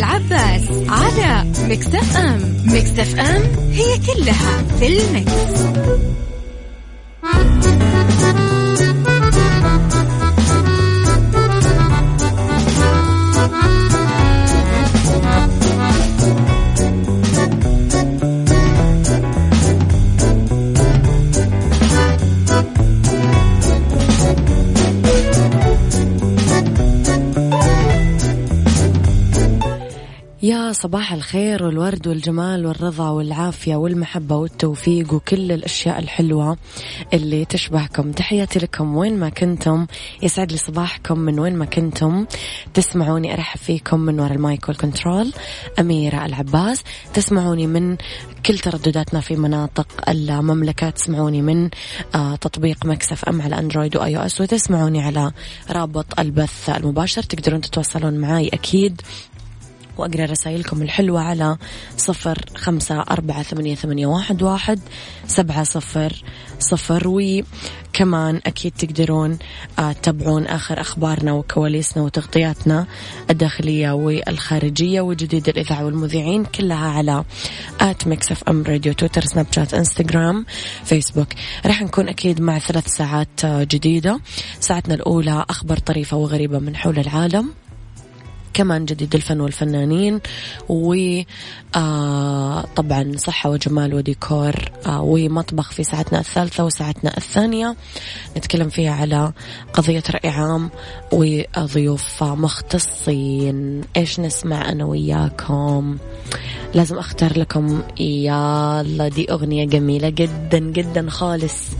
العباس على مكتف أم مكتف أم هي كلها في المكس. يا صباح الخير والورد والجمال والرضا والعافية والمحبة والتوفيق وكل الأشياء الحلوة اللي تشبهكم. تحياتي لكم وين ما كنتم. يسعد لي صباحكم من وين ما كنتم. تسمعوني أرحب فيكم من وراء المايك وال control. أميرة العباس تسمعوني من كل تردداتنا في مناطق المملكة. تسمعوني من آه، تطبيق Mix FM على أندرويد و iOS. وتسمعوني على رابط البث المباشر. تقدرون تتواصلون معي أكيد. وأقرأ رسائلكم الحلوة على صفر خمسة أربعة ثمانية, ثمانية واحد, واحد سبعة صفر صفر. وكمان أكيد تقدرون آه، تتابعون آخر أخبارنا وكواليسنا وتغطياتنا الداخلية والخارجية وجديد الإذاعة والمذيعين كلها على at Mix FM Radio تويتر سناب شات إنستغرام فيسبوك. راح نكون أكيد مع ثلاث ساعات آه، جديدة. ساعتنا الأولى أخبار طريفة وغريبة من حول العالم. كمان جديد الفن والفنانين وطبعا آه صحة وجمال وديكور آه ومطبخ في ساعتنا الثالثة وساعتنا الثانية. نتكلم فيها على قضية رأي عام وضيوف مختصين. إيش نسمع أنا وياكم؟ لازم أختار لكم يلا دي أغنية جميلة جدا جدا خالص.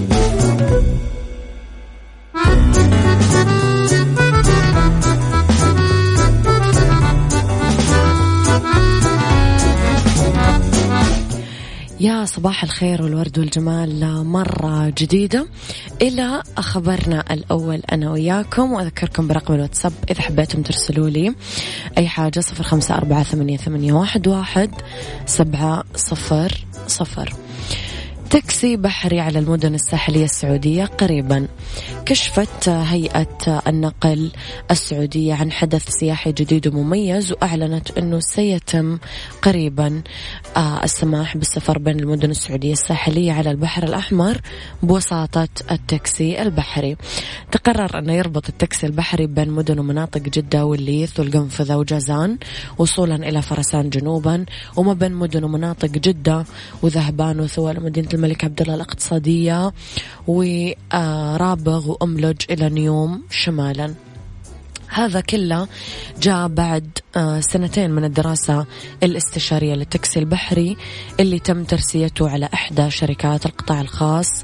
يا صباح الخير والورد والجمال مرة جديدة. إلى خبرنا الأول أنا وياكم وأذكركم برقم الواتساب إذا حبيتم ترسلوا لي أي حاجة صفر خمسة أربعة ثمانية, ثمانية واحد, واحد سبعة صفر صفر. تاكسي بحري على المدن الساحلية السعودية قريبا. كشفت هيئة النقل السعودية عن حدث سياحي جديد ومميز وأعلنت أنه سيتم قريبا آه، السماح بالسفر بين المدن السعودية الساحلية على البحر الأحمر بوساطة التاكسي البحري. تقرر أنه يربط التاكسي البحري بين مدن ومناطق جدة والليث والقنفذة وجازان وصولا إلى فرسان جنوبا وما بين مدن ومناطق جدة وذهبان وثوال مدينة الملك عبد الله الأقتصادية ورابغ وأملج إلى نيوم شمالا. هذا كله جاء بعد آه، سنتين من الدراسة الاستشارية للتاكسي البحري اللي تم ترسيته على إحدى شركات القطاع الخاص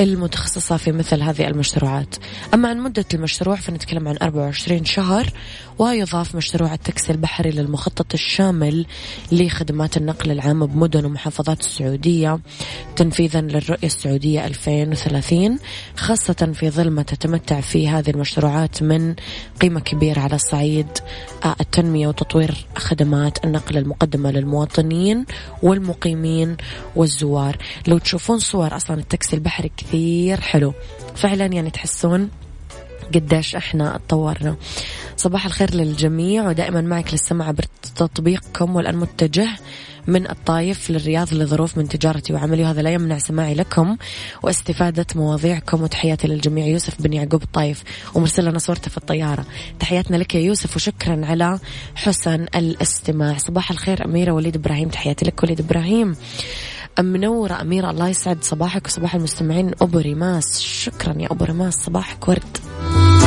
المتخصصة في مثل هذه المشروعات. أما عن مدة المشروع فنتكلم عن 24 شهر ويضاف مشروع التاكسي البحري للمخطط الشامل لخدمات النقل العام بمدن ومحافظات السعودية تنفيذا للرؤية السعودية 2030 خاصة في ظل ما تتمتع فيه هذه المشروعات من قيمة كبيرة على الصعيد آه، التنمية وتطوير خدمات النقل المقدمة للمواطنين والمقيمين والزوار. لو تشوفون صور أصلا التاكسي البحري كثير حلو. فعلا يعني تحسون قديش إحنا تطورنا. صباح الخير للجميع ودائما معك للسمع بتطبيقكم والآن متجه من الطايف للرياض لظروف من تجارتي وعملي. وهذا لا يمنع سماعي لكم واستفادة مواضيعكم. وتحياتي للجميع. يوسف بن يعقوب الطايف ومرسل لنا صورته في الطيارة. تحياتنا لك يا يوسف وشكرا على حسن الاستماع. صباح الخير أميرة وليد إبراهيم تحياتي لك وليد إبراهيم. منورة أميرة الله يسعد صباحك وصباح المستمعين. أبو ريماس شكرا يا أبو ريماس صباحك ورد.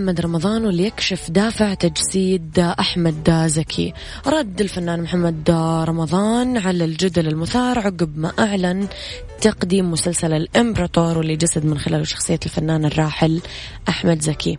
محمد رمضان واللي يكشف دافع تجسيد أحمد زكي. رد الفنان محمد رمضان على الجدل المثار عقب ما أعلن تقديم مسلسل الإمبراطور واللي جسد من خلاله شخصية الفنان الراحل أحمد زكي.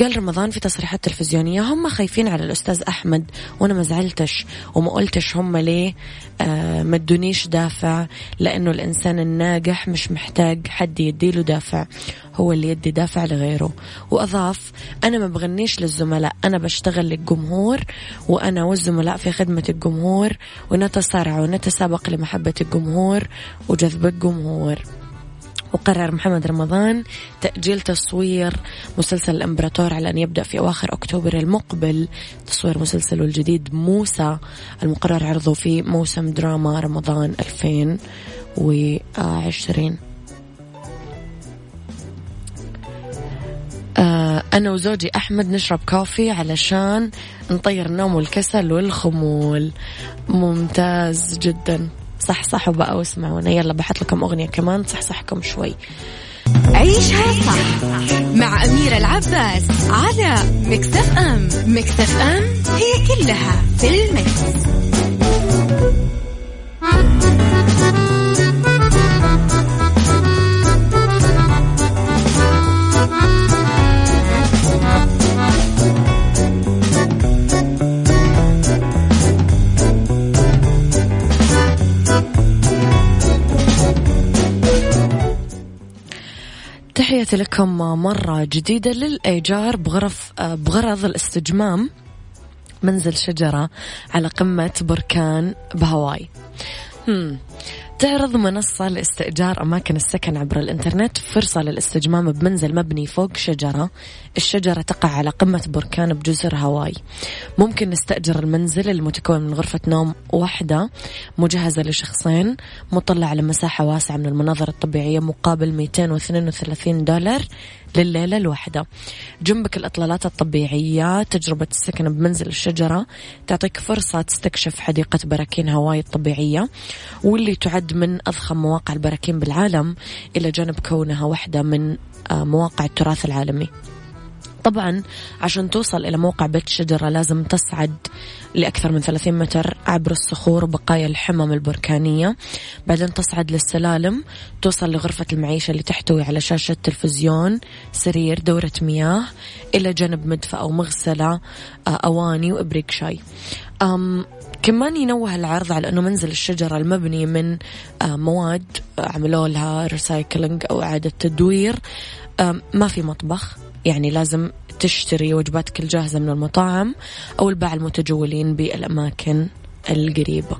قال رمضان في تصريحات تلفزيونية هم خايفين على الأستاذ أحمد وأنا ما زعلتش وما قلتش هم ليه آه ما ادونيش دافع لأنه الإنسان الناجح مش محتاج حد يديله دافع هو اللي يدي دافع لغيره. وأضاف أنا ما بغنيش للزملاء أنا بشتغل للجمهور وأنا والزملاء في خدمة الجمهور ونتصارع ونتسابق لمحبة الجمهور وجذب الجمهور. وقرر محمد رمضان تأجيل تصوير مسلسل الإمبراطور على أن يبدأ في أواخر أكتوبر المقبل. تصوير مسلسله الجديد موسى المقرر عرضه في موسم دراما رمضان 2020 آه أنا وزوجي أحمد نشرب كوفي علشان نطير النوم والكسل والخمول. ممتاز جدا. صح صح بقى واسمعونا. يلا بحط لكم أغنية كمان صح صحكم شوي. عيشها صح مع أميرة العباس على مكتف أم. مكتف أم هي كلها في المكس. تحياتي لكم مرة جديدة للإيجار بغرف بغرض الاستجمام منزل شجرة على قمة بركان بهاواي. تعرض منصة لاستئجار أماكن السكن عبر الإنترنت. فرصة للاستجمام بمنزل مبني فوق شجرة. الشجرة تقع على قمة بركان بجزر هاواي. ممكن نستأجر المنزل المتكون من غرفة نوم واحدة مجهزة لشخصين مطلع على مساحة واسعة من المناظر الطبيعية مقابل 232 دولار. لليلة الواحدة. جنبك الإطلالات الطبيعية تجربة السكن بمنزل الشجرة تعطيك فرصة تستكشف حديقة براكين هواي الطبيعية واللي تعد من أضخم مواقع البراكين بالعالم إلى جانب كونها واحدة من آه، مواقع التراث العالمي. طبعا عشان توصل إلى موقع بيت الشجرة لازم تصعد لأكثر من 30 متر عبر الصخور وبقايا الحمم البركانية. بعدين تصعد للسلالم توصل لغرفة المعيشة اللي تحتوي على شاشة تلفزيون سرير دورة مياه إلى جنب مدفأ أو مغسلة آه، أواني وإبريق شاي. أم كمان ينوه العرض على أنه منزل الشجرة المبني من آه، مواد عملوا لها ريسايكلينج أو إعادة تدوير. ما في مطبخ. يعني لازم تشتري وجباتك الجاهزة من المطاعم أو الباعة المتجولين بالأماكن القريبة.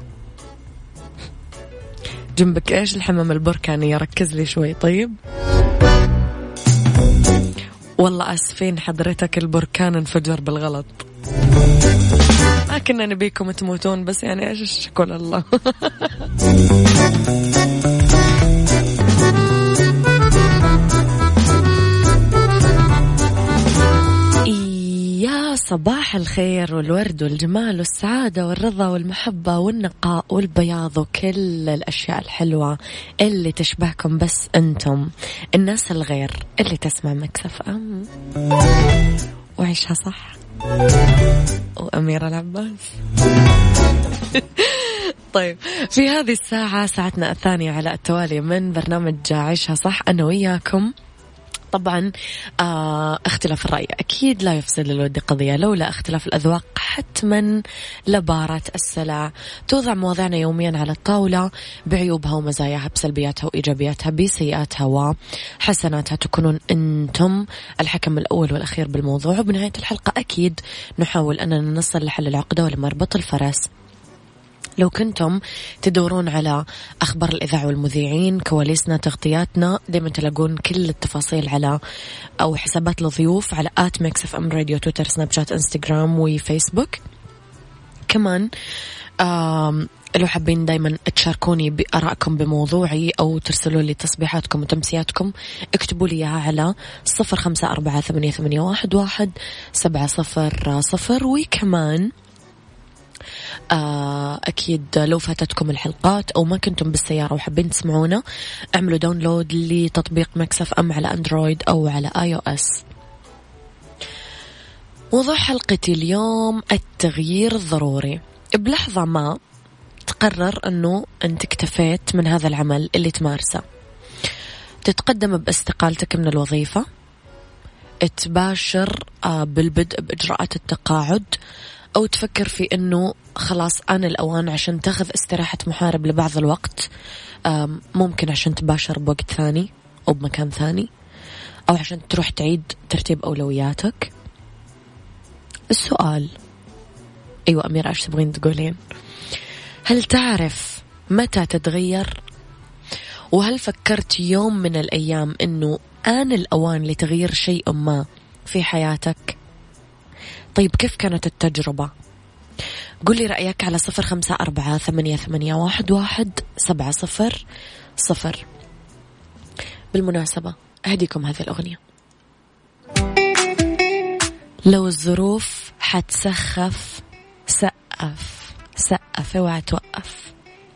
جنبك إيش؟ الحمام البركانية ركز لي شوي. طيب. والله أسفين حضرتك البركان انفجر بالغلط. ما كنا نبيكم تموتون بس يعني إيش؟ الشكر الله صباح الخير والورد والجمال والسعادة والرضا والمحبة والنقاء والبياض وكل الأشياء الحلوة اللي تشبهكم بس أنتم الناس الغير اللي تسمع مكسف أم. وعيشها صح. وأميرة العباس. طيب في هذه الساعة ساعتنا الثانية على التوالي من برنامج عيشها صح أنا وياكم. طبعا آه اختلاف الرأي. أكيد لا يفسد للود قضية لولا اختلاف الأذواق حتما لبارة السلع. توضع مواضيعنا يوميا على الطاولة بعيوبها ومزاياها بسلبياتها وإيجابياتها بسيئاتها وحسناتها. تكونون أنتم الحكم الأول والأخير بالموضوع. وبنهاية الحلقة أكيد نحاول أننا نصل لحل العقدة ولمربط الفرس. لو كنتم تدورون على أخبار الإذاعة والمذيعين كواليسنا تغطياتنا دايما تلاقون كل التفاصيل على أو حسابات الضيوف على at Mix FM Radio تويتر سناب شات انستغرام وفيسبوك كمان لو حابين دايما تشاركوني بآرائكم بموضوعي أو ترسلوا لي تصبيحاتكم وتمسياتكم اكتبوا لي إياها على صفر خمسة أربعة ثمانية, ثمانية واحد, واحد سبعة صفر صفر. وكمان أكيد لو فاتتكم الحلقات أو ما كنتم بالسيارة وحابين تسمعونا اعملوا download لتطبيق Mix FM على Android أو على iOS موضوع حلقتي اليوم التغيير الضروري. بلحظة ما تقرر أنه أنت اكتفيت من هذا العمل اللي تمارسه. تتقدم باستقالتك من الوظيفة. تباشر آه، بالبدء بإجراءات التقاعد. أو تفكر في أنه خلاص أنا الأوان عشان تاخذ استراحة محارب لبعض الوقت ممكن عشان تباشر بوقت ثاني أو بمكان ثاني أو عشان تروح تعيد ترتيب أولوياتك. السؤال. أيوة أميرة إيش تبغين تقولين؟ هل تعرف متى تتغير؟ وهل فكرت يوم من الأيام أنه آن الأوان لتغيير شيء ما في حياتك؟ طيب كيف كانت التجربة؟ قل لي رأيك على صفر خمسة أربعة ثمانية, ثمانية واحد, واحد سبعة صفر صفر. بالمناسبة أهديكم هذه الأغنية. لو الظروف حتسخف سقف سقف اوعى توقف.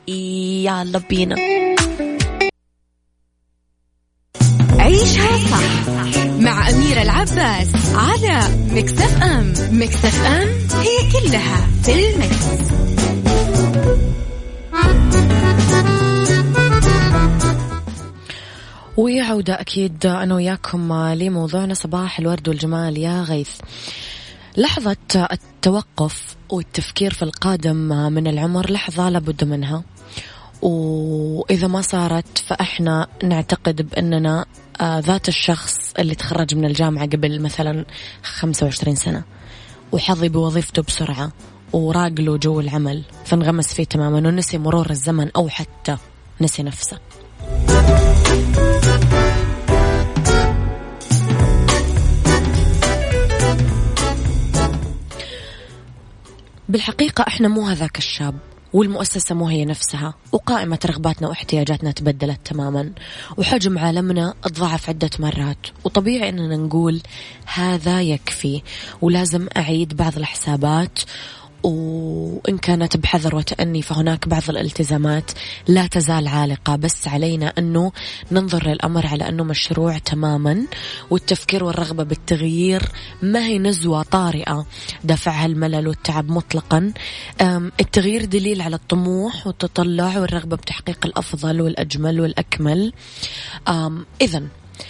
يلا بينا عيشها صح مع أميرة العباس على مكتف أم. مكتف أم هي كلها في المكس. وعودة أكيد أنا وياكم لموضوعنا صباح الورد والجمال يا غيث. لحظة التوقف والتفكير في القادم من العمر لحظة لابد منها. وإذا ما صارت فإحنا نعتقد بأننا ذات الشخص اللي تخرج من الجامعة قبل مثلا 25 سنة وحظي بوظيفته بسرعة وراق له جو العمل فانغمس فيه تماما ونسي مرور الزمن أو حتى نسي نفسه. بالحقيقة إحنا مو هذاك الشاب. والمؤسسة مو هي نفسها وقائمة رغباتنا واحتياجاتنا تبدلت تماما وحجم عالمنا تضاعف عدة مرات وطبيعي أننا نقول هذا يكفي ولازم أعيد بعض الحسابات وإن كانت بحذر وتأني فهناك بعض الالتزامات لا تزال عالقة. بس علينا أنه ننظر للأمر على أنه مشروع تماما والتفكير والرغبة بالتغيير ما هي نزوة طارئة. دفعها الملل والتعب مطلقا. التغيير دليل على الطموح والتطلع والرغبة بتحقيق الأفضل والأجمل والأكمل. إذا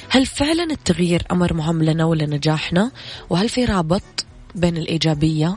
هل فعلا التغيير أمر مهم لنا ولنجاحنا؟ وهل في رابط بين الإيجابية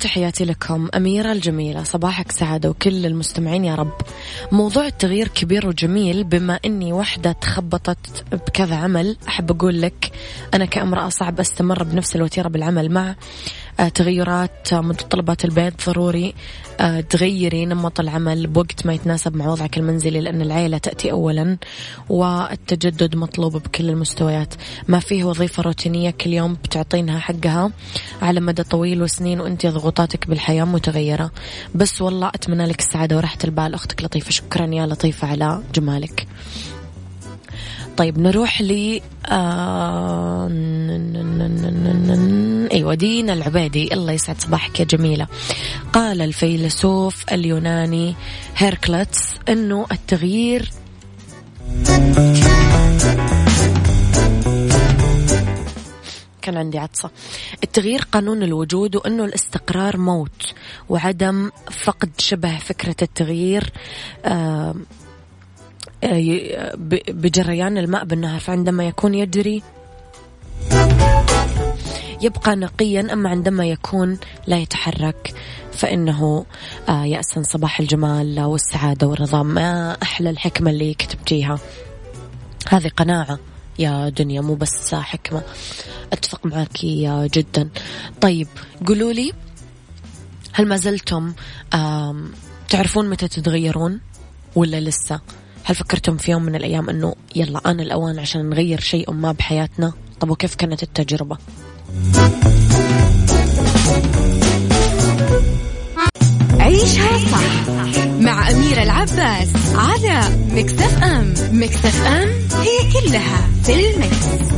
تحياتي لكم أميرة الجميلة صباحك سعادة وكل المستمعين يا رب. موضوع التغيير كبير وجميل بما أني وحدة تخبطت بكذا عمل أحب أقول لك أنا كأمرأة صعب أستمر بنفس الوتيرة بالعمل مع تغيرات متطلبات البيت ضروري آه، تغيري نمط العمل بوقت ما يتناسب مع وضعك المنزلي لأن العيلة تأتي أولا والتجدد مطلوب بكل المستويات. ما فيه وظيفة روتينية كل يوم بتعطينها حقها على مدى طويل وسنين وأنت ضغوطاتك بالحياة متغيرة. بس والله أتمنى لك السعادة وراحة البال. أختك لطيفة. شكرا يا لطيفة على جمالك. طيب نروح ل. أيوه دينا العبيدي الله يسعد صباحك يا جميلة قال الفيلسوف اليوناني هيركلتس إنه التغيير كان عندي عطسة التغيير قانون الوجود وأنه الاستقرار موت وعدم فقد شبه فكرة التغيير آه بجريان الماء بالنهر فعندما يكون يجري يبقى نقيا أما عندما يكون لا يتحرك فإنه آه، يأسا صباح الجمال والسعادة والرضا. ما أحلى الحكمة اللي كتبتيها؟ هذه قناعة يا دنيا مو بس حكمة. أتفق معك جدا. طيب قولوا لي هل ما زلتم تعرفون متى تتغيرون ولا لسه؟ هل فكرتم في يوم من الأيام أنه يلا آن الأوان عشان نغير شيء ما بحياتنا؟ طب وكيف كانت التجربة؟ عيشها صح مع أميرة العباس على مكتف أم. مكتف أم هي كلها في المكس.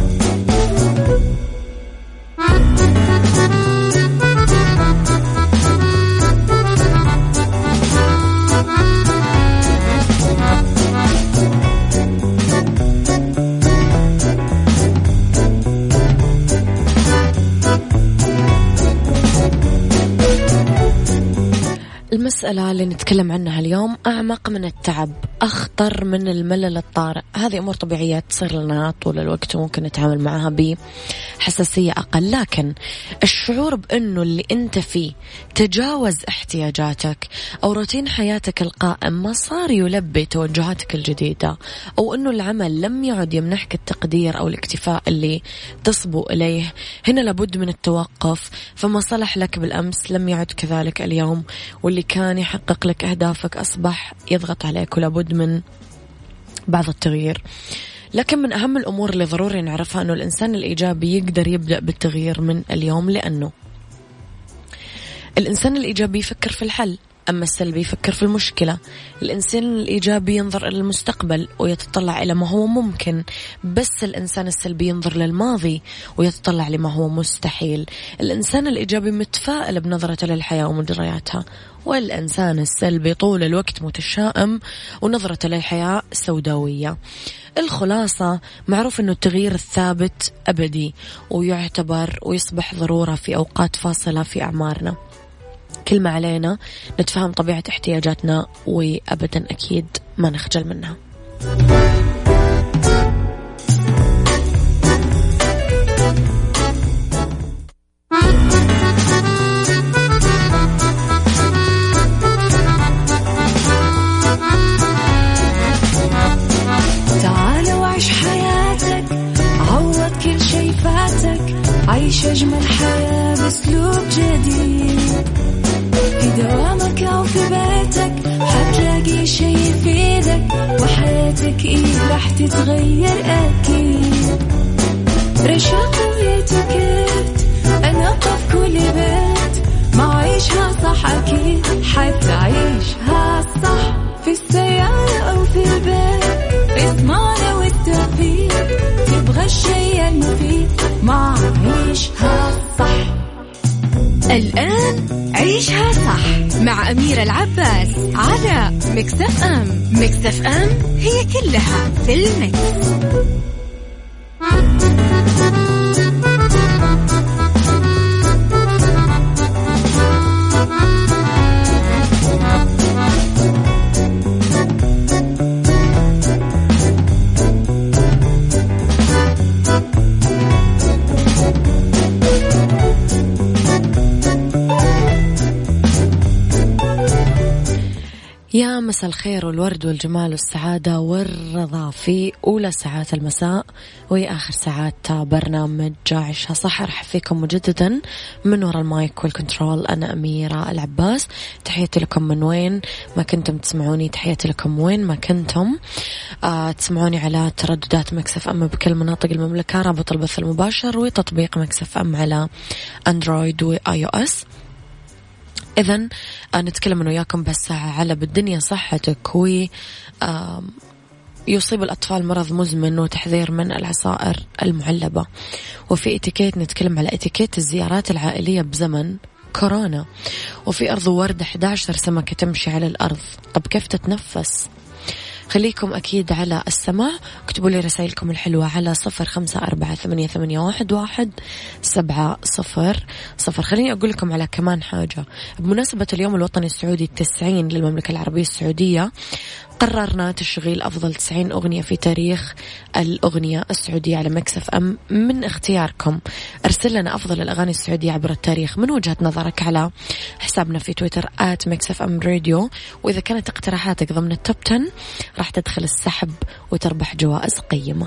المسألة اللي نتكلم عنها اليوم. أعمق من التعب أخطر من الملل الطارئ. هذه أمور طبيعية تصير لنا طول الوقت وممكن نتعامل معها بحساسية أقل. لكن الشعور بأنه اللي أنت فيه تجاوز احتياجاتك أو روتين حياتك القائم ما صار يلبي توجهاتك الجديدة أو أنه العمل لم يعد يمنحك التقدير أو الاكتفاء اللي تصبو إليه. هنا لابد من التوقف فما صلح لك بالأمس لم يعد كذلك اليوم واللي كان يحقق لك أهدافك أصبح يضغط عليك ولابد من بعض التغيير. لكن من أهم الأمور اللي ضروري نعرفها أنه الإنسان الإيجابي يقدر يبدأ بالتغيير من اليوم لأنه. الإنسان الإيجابي يفكر في الحل. أما السلبي يفكر في المشكلة. الإنسان الإيجابي ينظر إلى المستقبل ويتطلع إلى ما هو ممكن بس الإنسان السلبي ينظر للماضي ويتطلع لما هو مستحيل. الإنسان الإيجابي متفائل بنظرته للحياة ومجرياتها والإنسان السلبي طول الوقت متشائم ونظرته للحياة سوداوية. الخلاصة معروف أنه التغيير الثابت أبدي ويعتبر ويصبح ضرورة في أوقات فاصلة في أعمارنا. كل ما علينا نتفهم طبيعة احتياجاتنا وأبدا أكيد ما نخجل منها. صح مع أميرة العباس على مكتف أم مكتف أم هي كلها في المكس. مساء الخير والورد والجمال والسعادة والرضا في أولى ساعات المساء وهي آخر ساعات برنامج عيشها صح أرحب فيكم مجددا من وراء ال mic وال control أنا أميرة العباس. تحياتي لكم من وين ما كنتم تسمعوني تحياتي لكم وين ما كنتم. آه تسمعوني على ترددات Mix FM بكل مناطق المملكة رابط البث المباشر وتطبيق Mix FM على Android و iOS إذا آه، نتكلم أنا وياكم بهالساعة على بالدنيا صحتك. و يصيب الأطفال مرض مزمن وتحذير من العصائر المعلبة. وفي إتيكيت نتكلم على إتيكيت الزيارات العائلية بزمن كورونا. وفي أرض ورد 11 سمكة تمشي على الأرض. طب كيف تتنفس؟ خليكم أكيد على السماع. اكتبوا لي رسائلكم الحلوة على صفر خمسة أربعة ثمانية, ثمانية واحد, واحد سبعة صفر صفر. خليني أقول لكم على كمان حاجة. بمناسبة اليوم الوطني السعودي التسعين للمملكة العربية السعودية قررنا تشغيل أفضل 90 أغنية في تاريخ الأغنية السعودية على Mix FM. من اختياركم أرسل لنا أفضل الأغاني السعودية عبر التاريخ من وجهة نظرك على حسابنا في تويتر at Mix FM Radio. وإذا كانت اقتراحاتك ضمن ال top 10 راح تدخل السحب وتربح جوائز قيمة.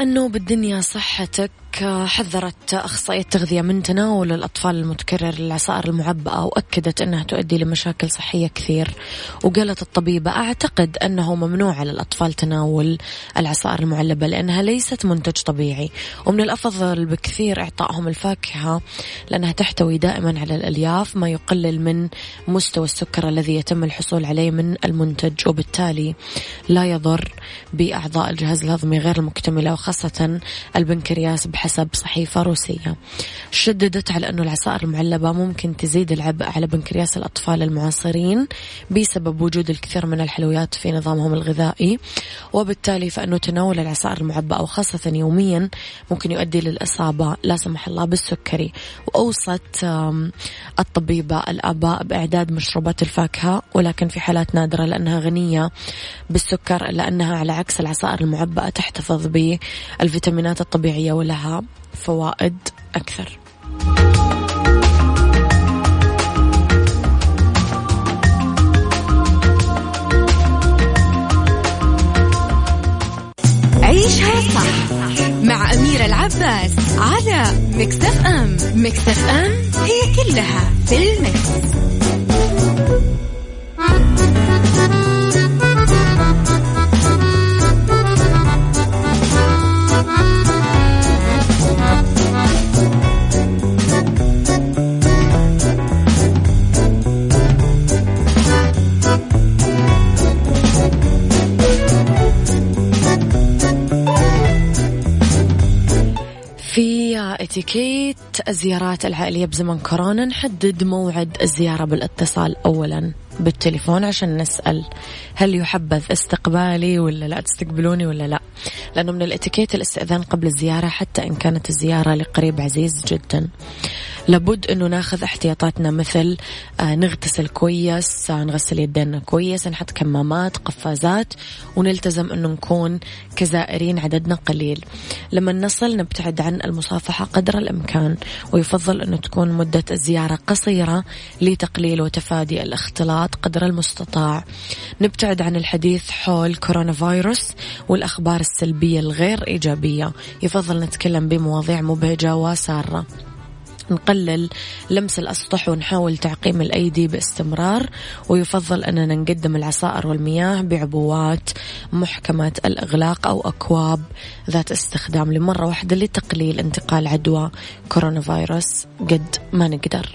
لأنه بالدنيا صحتك حذرت أخصائية التغذية من تناول الأطفال المتكرر للعصائر المعبأة وأكدت أنها تؤدي لمشاكل صحية كثير. وقالت الطبيبة أعتقد أنه ممنوع على الأطفال تناول العصائر المعلبة لأنها ليست منتج طبيعي. ومن الأفضل بكثير إعطائهم الفاكهة لأنها تحتوي دائما على الألياف ما يقلل من مستوى السكر الذي يتم الحصول عليه من المنتج. وبالتالي لا يضر بأعضاء الجهاز الهضمي غير المكتملة وخاصة البنكرياس بحسب صحيفة روسية. شددت على أنه العصائر المعلبة ممكن تزيد العبء على بنكرياس الأطفال المعاصرين بسبب وجود الكثير من الحلويات في نظامهم الغذائي وبالتالي فإنه تناول العصائر المعبأة وخاصة يوميا ممكن يؤدي للإصابة لا سمح الله بالسكري. وأوصت الطبيبة الآباء بإعداد مشروبات الفاكهة ولكن في حالات نادرة لأنها غنية بالسكر إلا أنها على عكس العصائر المعبأة تحتفظ بالفيتامينات الطبيعية ولها فوائد أكثر عيشها صح مع أميرة العباس على مكتف أم مكتف أم هي كلها في المكس. اتيكيت الزيارات العائلية بزمن كورونا نحدد موعد الزيارة بالاتصال أولا بالتليفون عشان نسأل هل يحبذ استقبالي ولا لا تستقبلوني ولا لا. لأنه من الاتيكيت الاستئذان قبل الزيارة حتى إن كانت الزيارة لقريب عزيز جدا. لابد أنه ناخذ احتياطاتنا مثل آه، نغتسل كويس آه، نغسل يدينا كويس نحط كمامات قفازات ونلتزم أنه نكون كزائرين عددنا قليل. لما نصل نبتعد عن المصافحة قدر الإمكان ويفضل أنه تكون مدة الزيارة قصيرة لتقليل وتفادي الاختلاط قدر المستطاع. نبتعد عن الحديث حول كورونا فيروس والأخبار السلبية الغير إيجابية. يفضل نتكلم بمواضيع مبهجة وسارة. نقلل لمس الأسطح ونحاول تعقيم الأيدي باستمرار ويفضل أننا نقدم العصائر والمياه بعبوات محكمة الإغلاق أو أكواب ذات استخدام لمرة واحدة لتقليل انتقال عدوى كورونا فيروس قد ما نقدر.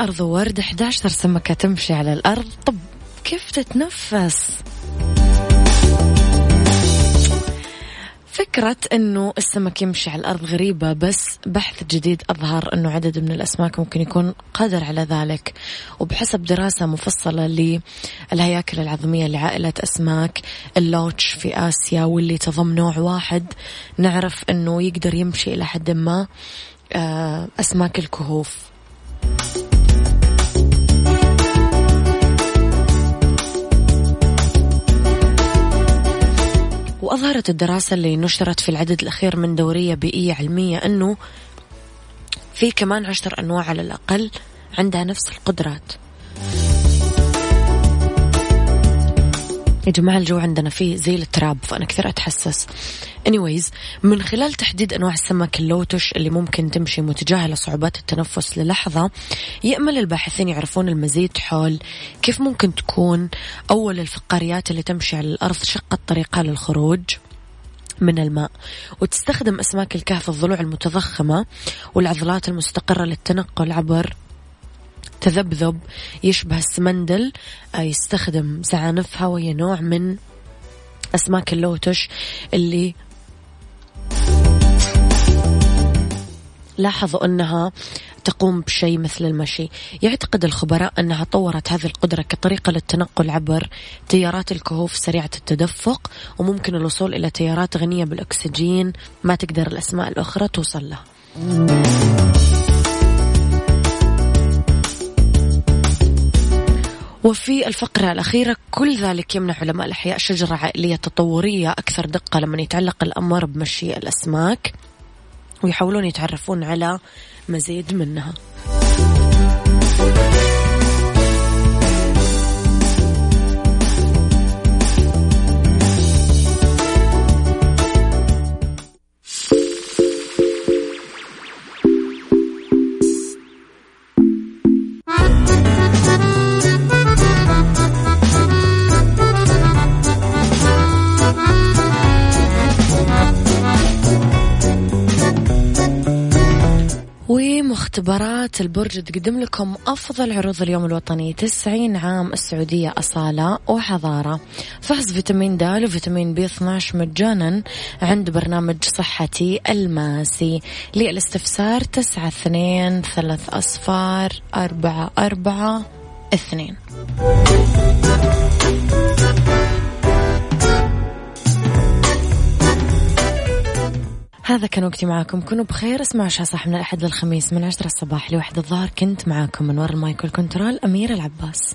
أرض ورد 11 سمكة تمشي على الأرض. طب كيف تتنفس؟ فكرة أنه السمك يمشي على الأرض غريبة بس بحث جديد أظهر أنه عدد من الأسماك ممكن يكون قادر على ذلك. وبحسب دراسة مفصلة للهياكل العظمية لعائلة أسماك اللوتش في آسيا واللي تضم نوع واحد نعرف أنه يقدر يمشي إلى حد ما آه، أسماك الكهوف. وأظهرت الدراسة اللي نشرت في العدد الأخير من دورية بيئية علمية أنه في كمان عشر أنواع على الأقل عندها نفس القدرات. يا جماعة الجو عندنا فيه زي التراب فأنا كثير أتحسس. Anyways من خلال تحديد أنواع السمك اللوتش اللي ممكن تمشي متجاهلة صعوبات التنفس للحظة يأمل الباحثين يعرفون المزيد حول كيف ممكن تكون أول الفقاريات اللي تمشي على الأرض شقت طريقها للخروج من الماء. وتستخدم أسماك الكهف الضلوع المتضخمة والعضلات المستقرة للتنقل عبر تذبذب يشبه السمندل آه، يستخدم زعانفها وهي نوع من أسماك اللوتش اللي لاحظوا أنها تقوم بشيء مثل المشي. يعتقد الخبراء أنها طورت هذه القدرة كطريقة للتنقل عبر تيارات الكهوف سريعة التدفق وممكن الوصول إلى تيارات غنية بالأكسجين ما تقدر الأسماء الأخرى توصل لها. وفي الفقرة الأخيرة كل ذلك يمنح علماء الأحياء شجرة عائلية تطورية أكثر دقة لما يتعلق الأمر بمشي الأسماك ويحاولون يتعرفون على مزيد منها. مختبرات البرج تقدم لكم أفضل عروض اليوم الوطني 90 عام السعودية أصالة وحضارة. فحص فيتامين د وفيتامين بي 12 مجانا عند برنامج صحتي الماسي. للاستفسار تسعة اثنين ثلاث أصفار أربعة أربعة اثنين. هذا كان وقتي معاكم. كونوا بخير. اسمعوا عشاء صح من الأحد للخميس من عشرة الصباح لواحد الظهر. كنت معاكم من وراء المايكل كنترول أميرة العباس.